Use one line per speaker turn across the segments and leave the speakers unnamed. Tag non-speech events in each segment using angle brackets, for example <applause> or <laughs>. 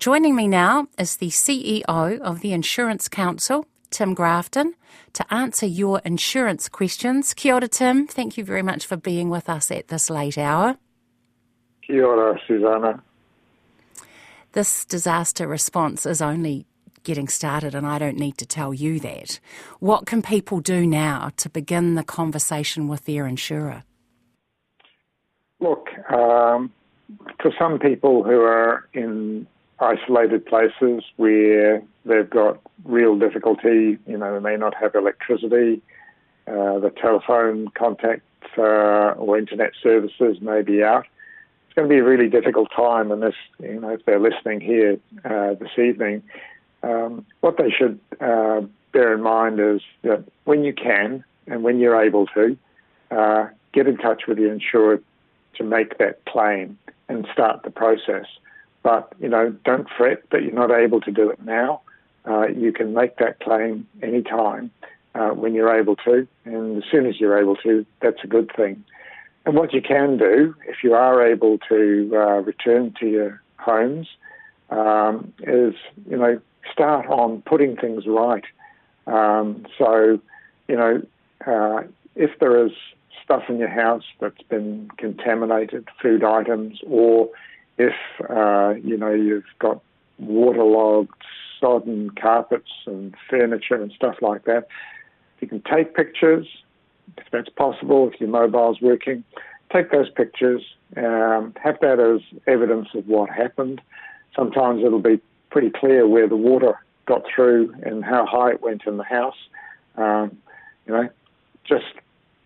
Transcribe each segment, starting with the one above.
Joining me now is the CEO of the Insurance Council, Tim Grafton, to answer your insurance questions. Kia ora, Tim. Thank you very much for being with us at this late hour.
Kia ora, Susanna.
This disaster response is only getting started, and I don't need to tell you that. What can people do now to begin the conversation with their insurer?
Look, um, for some people who are in isolated places where they've got real difficulty, you know, they may not have electricity, uh, the telephone contact uh, or internet services may be out. It's going to be a really difficult time, and this, you know, if they're listening here uh, this evening, um, what they should uh, bear in mind is that when you can and when you're able to, uh, get in touch with your insurer to make that claim and start the process. But, you know, don't fret that you're not able to do it now. Uh, you can make that claim anytime uh, when you're able to, and as soon as you're able to, that's a good thing. And what you can do, if you are able to uh, return to your homes, um, is, you know, start on putting things right. Um, so, you know, uh, if there is stuff in your house that's been contaminated, food items, or if uh, you know you've got waterlogged, sodden carpets and furniture and stuff like that, you can take pictures if that's possible. If your mobile's working, take those pictures. Um, have that as evidence of what happened. Sometimes it'll be pretty clear where the water got through and how high it went in the house. Um, you know, just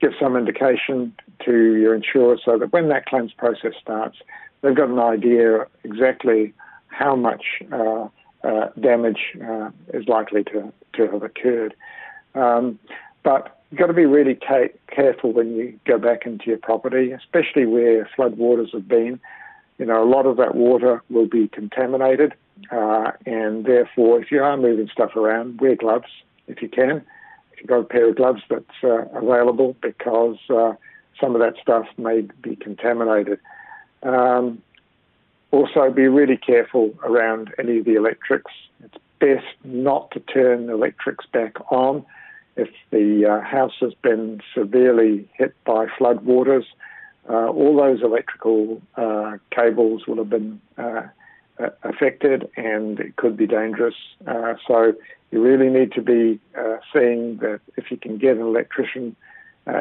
give some indication to your insurer so that when that claims process starts, they've got an idea exactly how much uh, uh, damage uh, is likely to, to have occurred. Um, but you've got to be really ca- careful when you go back into your property, especially where flood waters have been. You know, a lot of that water will be contaminated, uh, and therefore, if you are moving stuff around, wear gloves if you can If you've got a pair of gloves that's uh, available because uh, some of that stuff may be contaminated. Um, also, be really careful around any of the electrics. It's best not to turn the electrics back on if the uh, house has been severely hit by flood waters. Uh, all those electrical uh, cables will have been uh, affected and it could be dangerous. Uh, so you really need to be uh, seeing that if you can get an electrician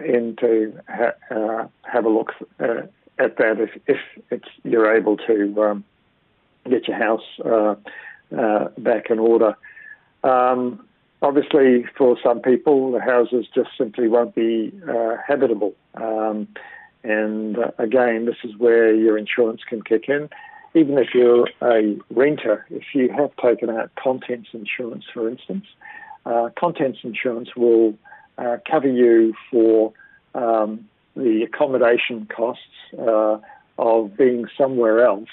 in to ha- have a look at that, if, if it's you're able to um, get your house uh, uh, back in order. Um, obviously, for some people, the houses just simply won't be habitable. Um, and again, this is where your insurance can kick in even if you're a renter, if you have taken out contents insurance, for instance, uh, contents insurance will uh, cover you for um, the accommodation costs uh, of being somewhere else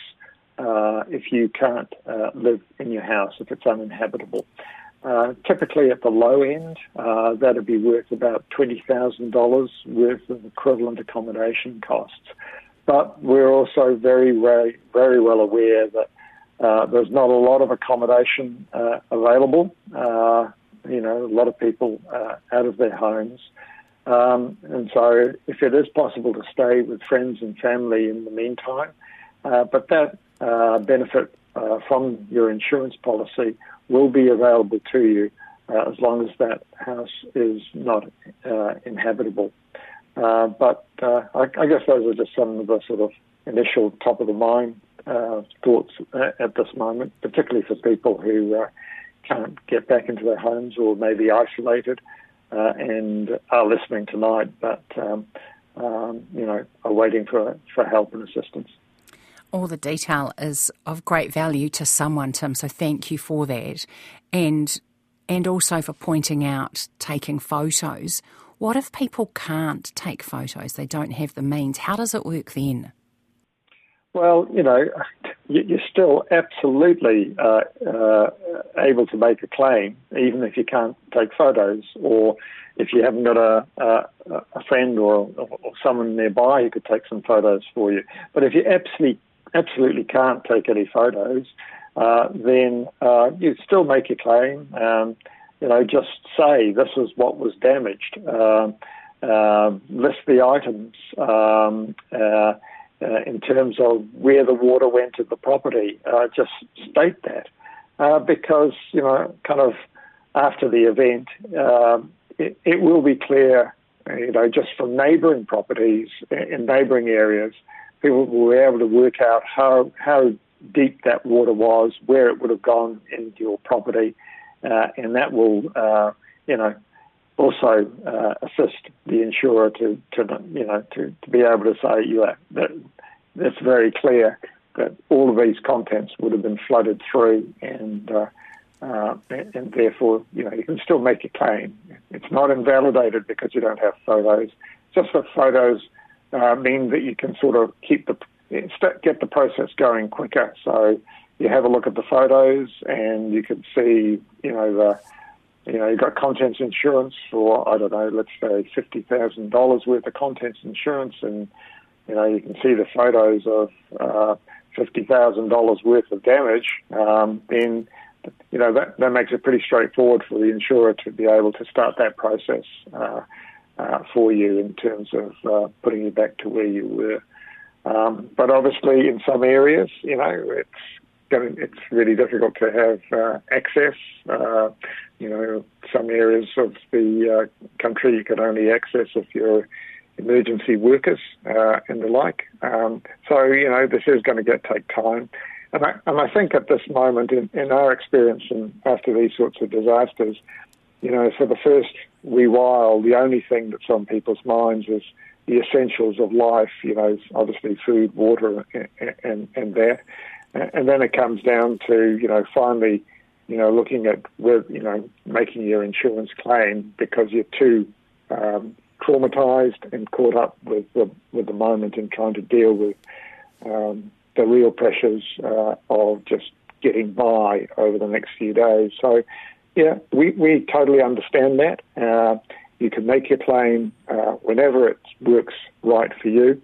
uh, if you can't uh, live in your house, if it's uninhabitable. Uh, typically at the low end, that'd be worth about $20,000 worth of equivalent accommodation costs. But we're also very, very, very well aware that uh, there's not a lot of accommodation uh, available. Uh, you know, a lot of people uh, out of their homes. Um, and so, if it is possible to stay with friends and family in the meantime, uh, but that uh, benefit uh, from your insurance policy will be available to you as long as that house is not inhabitable. Uh, but uh, I, I, guess those are just some of the sort of initial top of the mind uh, thoughts at this moment, particularly for people who uh, can't get back into their homes or may be isolated uh, and are listening tonight, but um, um, you know are waiting for for help and assistance.
All the detail is of great value to someone, Tim. So thank you for that, and and also for pointing out taking photos what if people can't take photos? They don't have the means. How does it work then?
Well, you know, you're still absolutely uh, uh, able to make a claim, even if you can't take photos, or if you haven't got a, a, a friend or, or someone nearby who could take some photos for you. But if you absolutely absolutely can't take any photos, uh, then uh, you still make your claim. Um, you know, just say this is what was damaged. Um, uh, list the items um, uh, uh, in terms of where the water went to the property. Uh, just state that Uh, because you know, kind of after the event, um, it, it, will be clear. You know, just from neighbouring properties in neighbouring areas, people will be able to work out how how deep that water was, where it would have gone into your property, uh, and that will, uh, you know, also uh, assist the insurer to, to you know, to, to be able to say, yeah, that that's very clear that all of these contents would have been flooded through, and uh, uh, and therefore, you know, you can still make a claim. It's not invalidated because you don't have photos. Just that photos uh, mean that you can sort of keep the get the process going quicker. So you have a look at the photos and you can see, you know, the, you know, you've got contents insurance for, I don't know, let's say $50,000 worth of contents insurance and, you know, you can see the photos of uh, $50,000 worth of damage, um, then, you know, that, that makes it pretty straightforward for the insurer to be able to start that process uh, uh, for you in terms of uh, putting you back to where you were. Um, but obviously, in some areas, you know, it's going it's really difficult to have uh, access. Uh, you know, some areas of the uh, country you can only access if you're emergency workers uh, and the like. Um, so, you know, this is going to get take time. And I, and I think at this moment, in, in our experience and after these sorts of disasters, you know, for the first wee while, the only thing that's on people's minds is the essentials of life, you know, obviously food, water, and, and, and that. And then it comes down to, you know, finally, you know, looking at, you know, making your insurance claim because you're too um, traumatized and caught up with the, with the moment and trying to deal with um, the real pressures uh, of just getting by over the next few days. So, yeah, we, we totally understand that. Uh, you can make your claim uh, whenever it works right for you.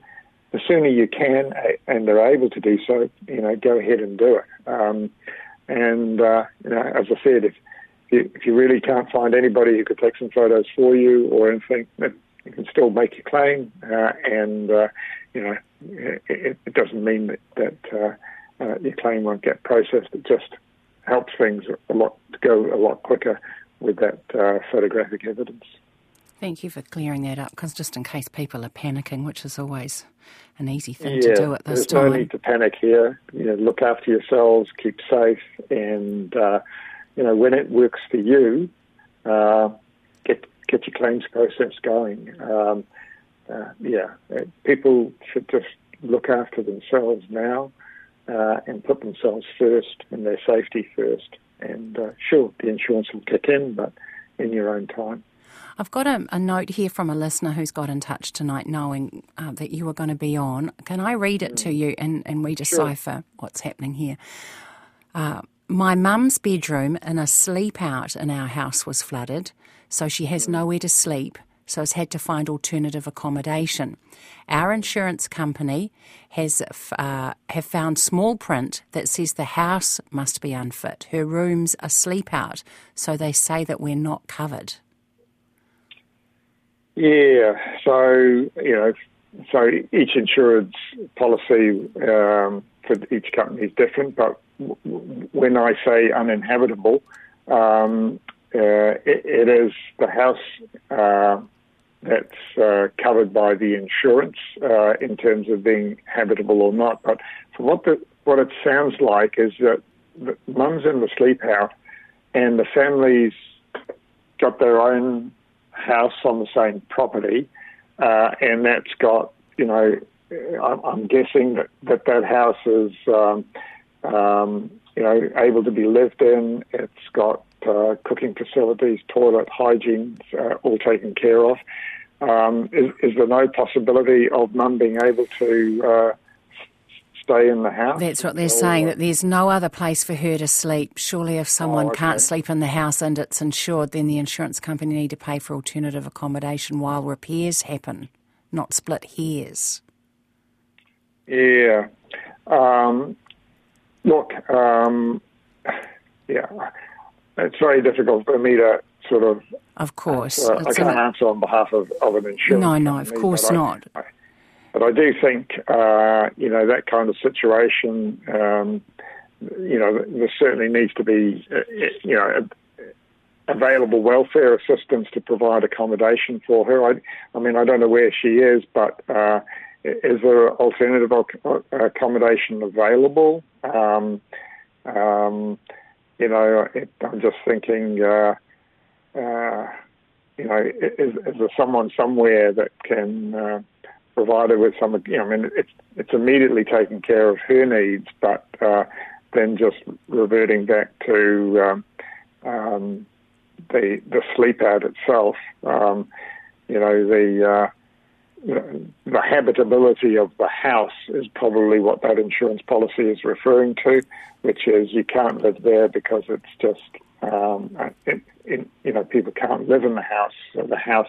The sooner you can and they're able to do so, you know, go ahead and do it. Um, and uh, you know, as I said, if you, if you really can't find anybody who could take some photos for you or anything, you can still make your claim. Uh, and uh, you know, it, it, doesn't mean that, that uh, uh, your claim won't get processed. It just helps things a lot to go a lot quicker with that photographic evidence.
Thank you for clearing that up, because just in case people are panicking, which is always an easy thing yeah, to do at this
there's
time.
There's no need to panic here. You know, look after yourselves, keep safe, and uh, you know when it works for you, uh, get get your claims process going. Um, uh, yeah, uh, people should just look after themselves now uh, and put themselves first and their safety first. And uh, sure, the insurance will kick in, but in your own time.
I've got a, a, note here from a listener who's got in touch tonight knowing uh, that you are going to be on. Can I read it to you and, and we decipher sure. what's happening here? Uh, my mum's bedroom in a sleep out in our house was flooded, so she has nowhere to sleep, so has had to find alternative accommodation. Our insurance company has uh, have found small print that says the house must be unfit. Her rooms are sleep out, so they say that we're not covered.
Yeah, so you know, so each insurance policy um, for each company is different. But when I say uninhabitable, um, uh, it, it is the house uh, that's uh, covered by the insurance uh, in terms of being habitable or not. But from what the what it sounds like is that the mum's in the sleep out, and the family's got their own house on the same property, uh, and that's got, you know, I'm guessing that that, that house is, um, um, you know, able to be lived in. It's got uh, cooking facilities, toilet, hygiene, uh, all taken care of. Um, is, is, there no possibility of mum being able to uh, stay in the house.
That's what they're saying, that there's no other place for her to sleep. Surely, if someone oh, okay. can't sleep in the house and it's insured, then the insurance company need to pay for alternative accommodation while repairs happen, not split hairs.
Yeah. Um, look, um, yeah, it's very difficult for me to sort of.
Of course,
uh, I can't answer on behalf of, of an insurance.
No, no,
company,
of course not.
I, I, but I do think, uh, you know, that kind of situation, um, you know, there certainly needs to be, uh, you know, available welfare assistance to provide accommodation for her. I, I mean, I don't know where she is, but uh, is there alternative accommodation available? Um, um, you know, it, I'm just thinking, uh, uh, you know, is, is, there someone somewhere that can provide her with some? You know, I mean, it's it's immediately taking care of her needs, but uh, then just reverting back to um, um, the the sleep out itself. Um, you know, the uh, the habitability of the house is probably what that insurance policy is referring to, which is you can't live there because it's just, um, it, it, you know, people can't live in the house, so the house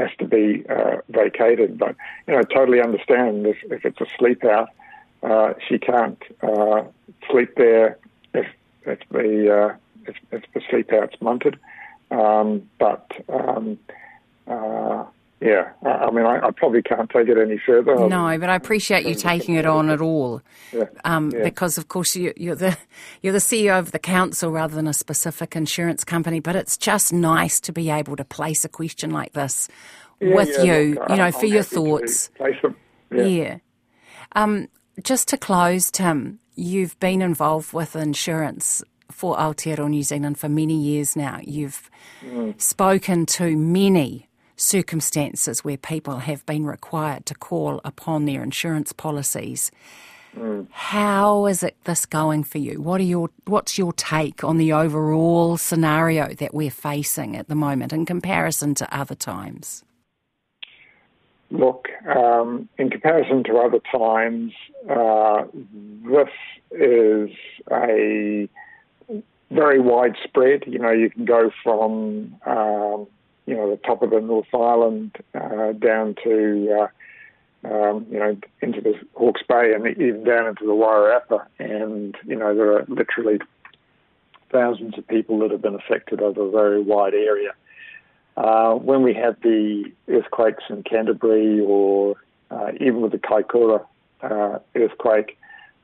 has to be uh, vacated. But, you know, totally understand if, if it's a sleep out, uh, she can't uh, sleep there if, if the uh, if, if the sleep out's munted. Um, but um, uh, yeah, I, mean, I, I, probably can't take it any further.
No, but I appreciate you taking it on at all, yeah, um, yeah. because of course you, are the you're the CEO of the council rather than a specific insurance company. But it's just nice to be able to place a question like this yeah, with you, look, you know, I'm for your thoughts.
Place them.
Yeah. Um, just to close, Tim, you've been involved with insurance for Aotearoa New Zealand for many years now. You've mm. spoken to many circumstances where people have been required to call upon their insurance policies. Mm. How is it this going for you? What are your what's your take on the overall scenario that we're facing at the moment in comparison to other times?
Look, um, in comparison to other times, uh, this is a very widespread. You know, you can go from um, you know, the top of the North Island uh, down to, uh, um, you know, into the Hawke's Bay and even down into the Wairarapa. And, you know, there are literally thousands of people that have been affected over a very wide area. Uh, when we had the earthquakes in Canterbury or uh, even with the Kaikoura uh, earthquake,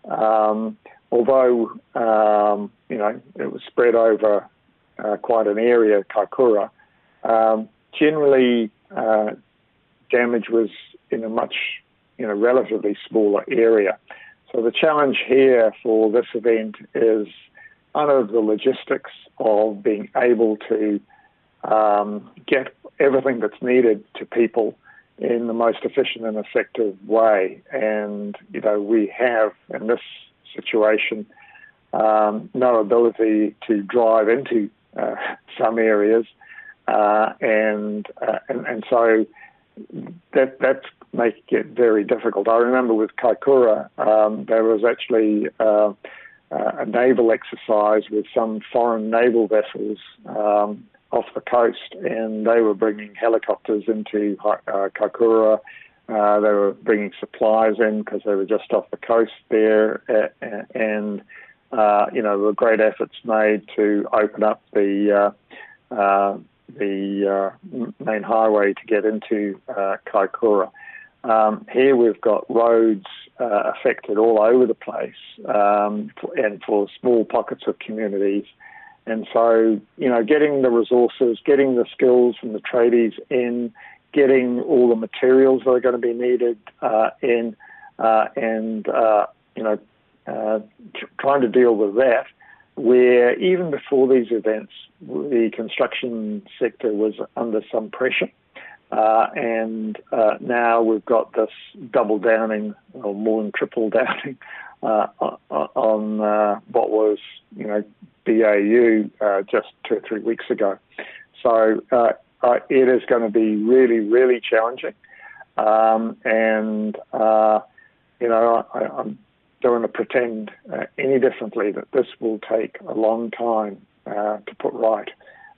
um, although, um, you know, it was spread over uh, quite an area, Kaikoura, um, generally, uh, damage was in a much, you know, relatively smaller area. So the challenge here for this event is one of the logistics of being able to um, get everything that's needed to people in the most efficient and effective way. And, you know, we have in this situation um, no ability to drive into uh, <laughs> some areas uh, and, uh, and and so that that's making it very difficult. I remember with Kaikoura, um, there was actually uh, uh, a naval exercise with some foreign naval vessels um, off the coast, and they were bringing helicopters into uh, Kaikoura. Uh, they were bringing supplies in because they were just off the coast there, and uh, you know, there were great efforts made to open up the uh, uh, the uh, main highway to get into uh, Kaikoura. Um, here we've got roads uh, affected all over the place um, and for small pockets of communities. And so, you know, getting the resources, getting the skills and the tradies in, getting all the materials that are going to be needed uh, in, uh, and, uh, you know, uh, trying to deal with that where even before these events, the construction sector was under some pressure. Uh, and uh, now we've got this double downing, or more than triple <laughs> downing, uh, on uh, what was, you know, BAU uh, just two or three weeks ago. So uh, it is going to be really, really challenging. Um, and, uh you know, I, I'm don't want to pretend uh, any differently that this will take a long time uh, to put right.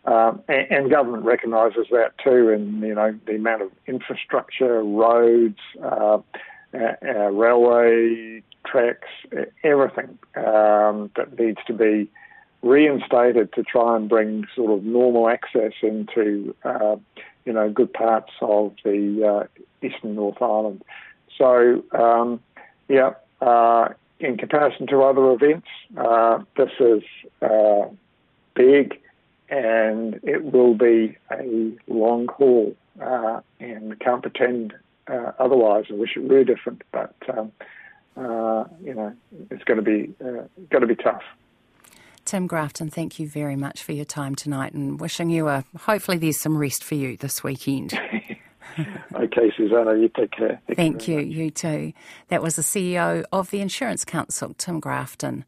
Um, and, and, government recognises that too, in you know the amount of infrastructure, roads, uh, uh railway tracks, everything um, that needs to be reinstated to try and bring sort of normal access into, uh, you know, good parts of the uh, eastern North Island. So, um, yeah, uh, in comparison to other events, uh, this is uh, big and it will be a long haul uh, and can't pretend uh, otherwise. I wish it were different, but um, uh, you know it's going to be uh, going to be tough.
Tim Grafton, thank you very much for your time tonight, and wishing you a hopefully there's some rest for you this weekend. <laughs> <laughs>
okay, Susanna, you take care.
Thank, Thank you, you, you too. That was the CEO of the Insurance Council, Tim Grafton.